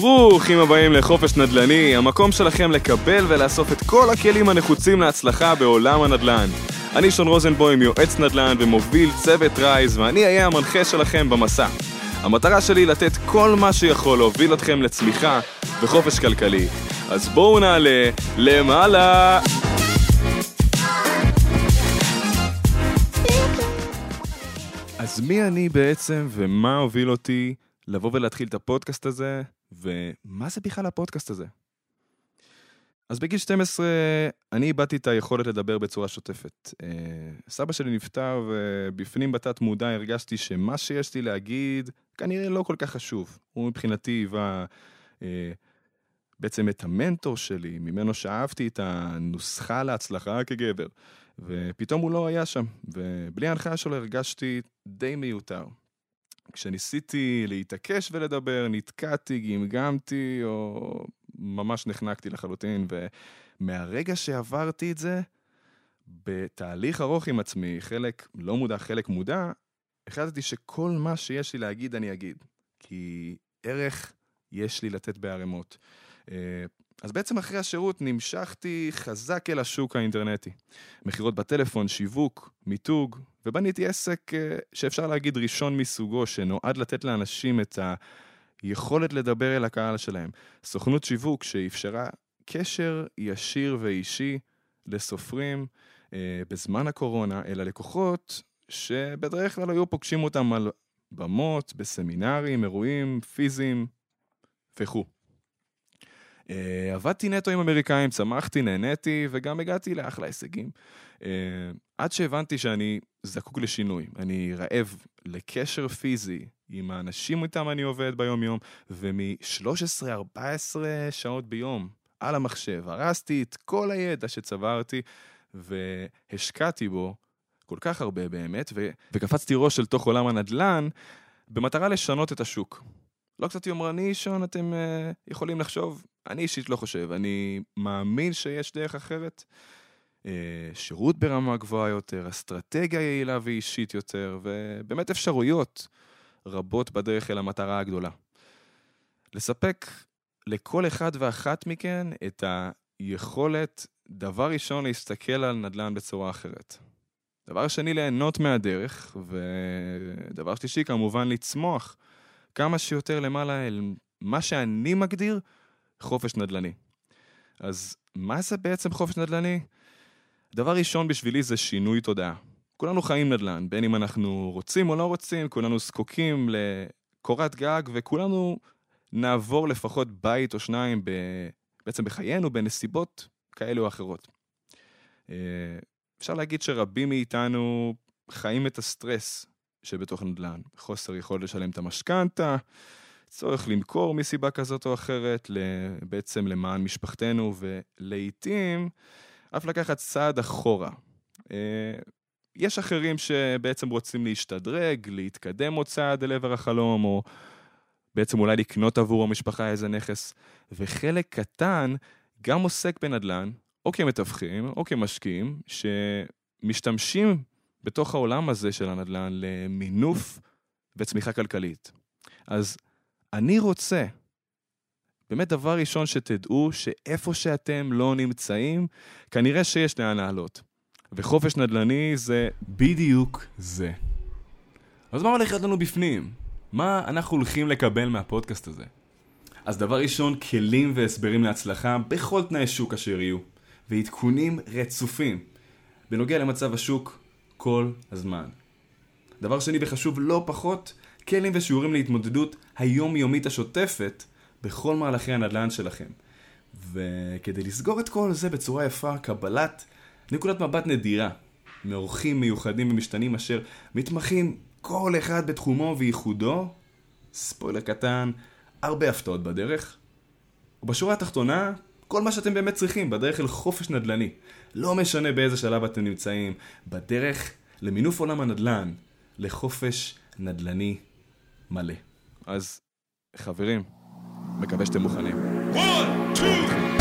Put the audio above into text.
ברוכים הבאים לחופש נדל"ני, המקום שלכם לקבל ולאסוף את כל הכלים הנחוצים להצלחה בעולם הנדל"ן. אני שון רוזנבוים, יועץ נדל"ן ומוביל צוות רייז, ואני אהיה המנחה שלכם במסע. המטרה שלי היא לתת כל מה שיכול להוביל אתכם לצמיחה וחופש כלכלי. אז בואו נעלה למעלה! אז מי אני בעצם ומה הוביל אותי לבוא ולהתחיל את הפודקאסט הזה, ומה זה בכלל הפודקאסט הזה? אז בגיל 12 אני איבדתי את היכולת לדבר בצורה שוטפת. אה, סבא שלי נפטר ובפנים בתת מודע הרגשתי שמה שיש לי להגיד כנראה לא כל כך חשוב. הוא מבחינתי היווה אה, בעצם את המנטור שלי, ממנו שאהבתי את הנוסחה להצלחה כגבר. ופתאום הוא לא היה שם, ובלי ההנחיה שלו הרגשתי די מיותר. כשניסיתי להתעקש ולדבר, נתקעתי, גמגמתי, או ממש נחנקתי לחלוטין, ומהרגע שעברתי את זה, בתהליך ארוך עם עצמי, חלק לא מודע, חלק מודע, החלטתי שכל מה שיש לי להגיד, אני אגיד. כי ערך יש לי לתת בערימות. אז בעצם אחרי השירות נמשכתי חזק אל השוק האינטרנטי. מכירות בטלפון, שיווק, מיתוג, ובניתי עסק אה, שאפשר להגיד ראשון מסוגו, שנועד לתת לאנשים את היכולת לדבר אל הקהל שלהם. סוכנות שיווק שאפשרה קשר ישיר ואישי לסופרים אה, בזמן הקורונה, אל הלקוחות שבדרך כלל היו פוגשים אותם על במות, בסמינרים, אירועים פיזיים וכו'. Uh, עבדתי נטו עם אמריקאים, צמחתי, נהניתי, וגם הגעתי לאחלה הישגים. Uh, עד שהבנתי שאני זקוק לשינוי. אני רעב לקשר פיזי עם האנשים איתם אני עובד ביום-יום, ומ-13-14 שעות ביום על המחשב הרסתי את כל הידע שצברתי, והשקעתי בו כל כך הרבה באמת, ו- וקפצתי ראש אל תוך עולם הנדל"ן, במטרה לשנות את השוק. לא קצת יומרני, שון, אתם uh, יכולים לחשוב? אני אישית לא חושב, אני מאמין שיש דרך אחרת. Uh, שירות ברמה גבוהה יותר, אסטרטגיה יעילה ואישית יותר, ובאמת אפשרויות רבות בדרך אל המטרה הגדולה. לספק לכל אחד ואחת מכן את היכולת, דבר ראשון, להסתכל על נדל"ן בצורה אחרת. דבר שני, ליהנות מהדרך, ודבר שלישי, כמובן, לצמוח כמה שיותר למעלה אל מה שאני מגדיר חופש נדל"ני. אז מה זה בעצם חופש נדל"ני? דבר ראשון בשבילי זה שינוי תודעה. כולנו חיים נדל"ן, בין אם אנחנו רוצים או לא רוצים, כולנו זקוקים לקורת גג, וכולנו נעבור לפחות בית או שניים ב... בעצם בחיינו, בנסיבות כאלה או אחרות. אה, אפשר להגיד שרבים מאיתנו חיים את הסטרס שבתוך נדל"ן. חוסר יכולת לשלם את המשכנתה, צורך למכור מסיבה כזאת או אחרת, בעצם למען משפחתנו, ולעיתים אף לקחת צעד אחורה. אה, יש אחרים שבעצם רוצים להשתדרג, להתקדם עוד צעד אל עבר החלום, או בעצם אולי לקנות עבור המשפחה איזה נכס, וחלק קטן גם עוסק בנדל"ן, או כמתווכים, או כמשקיעים, שמשתמשים בתוך העולם הזה של הנדל"ן למינוף וצמיחה כלכלית. אז אני רוצה, באמת דבר ראשון שתדעו שאיפה שאתם לא נמצאים, כנראה שיש לאן לעלות. וחופש נדל"ני זה בדיוק זה. אז מה הולך להיות לנו בפנים? מה אנחנו הולכים לקבל מהפודקאסט הזה? אז דבר ראשון, כלים והסברים להצלחה בכל תנאי שוק אשר יהיו, ועדכונים רצופים בנוגע למצב השוק כל הזמן. דבר שני וחשוב לא פחות, כלים ושיעורים להתמודדות היומיומית השוטפת בכל מהלכי הנדל"ן שלכם. וכדי לסגור את כל זה בצורה יפה, קבלת נקודת מבט נדירה מאורחים מיוחדים ומשתנים אשר מתמחים כל אחד בתחומו וייחודו, ספוילר קטן, הרבה הפתעות בדרך. ובשורה התחתונה, כל מה שאתם באמת צריכים בדרך אל חופש נדל"ני. לא משנה באיזה שלב אתם נמצאים, בדרך למינוף עולם הנדל"ן, לחופש נדל"ני מלא. אז חברים, מקווה שאתם מוכנים. One, two,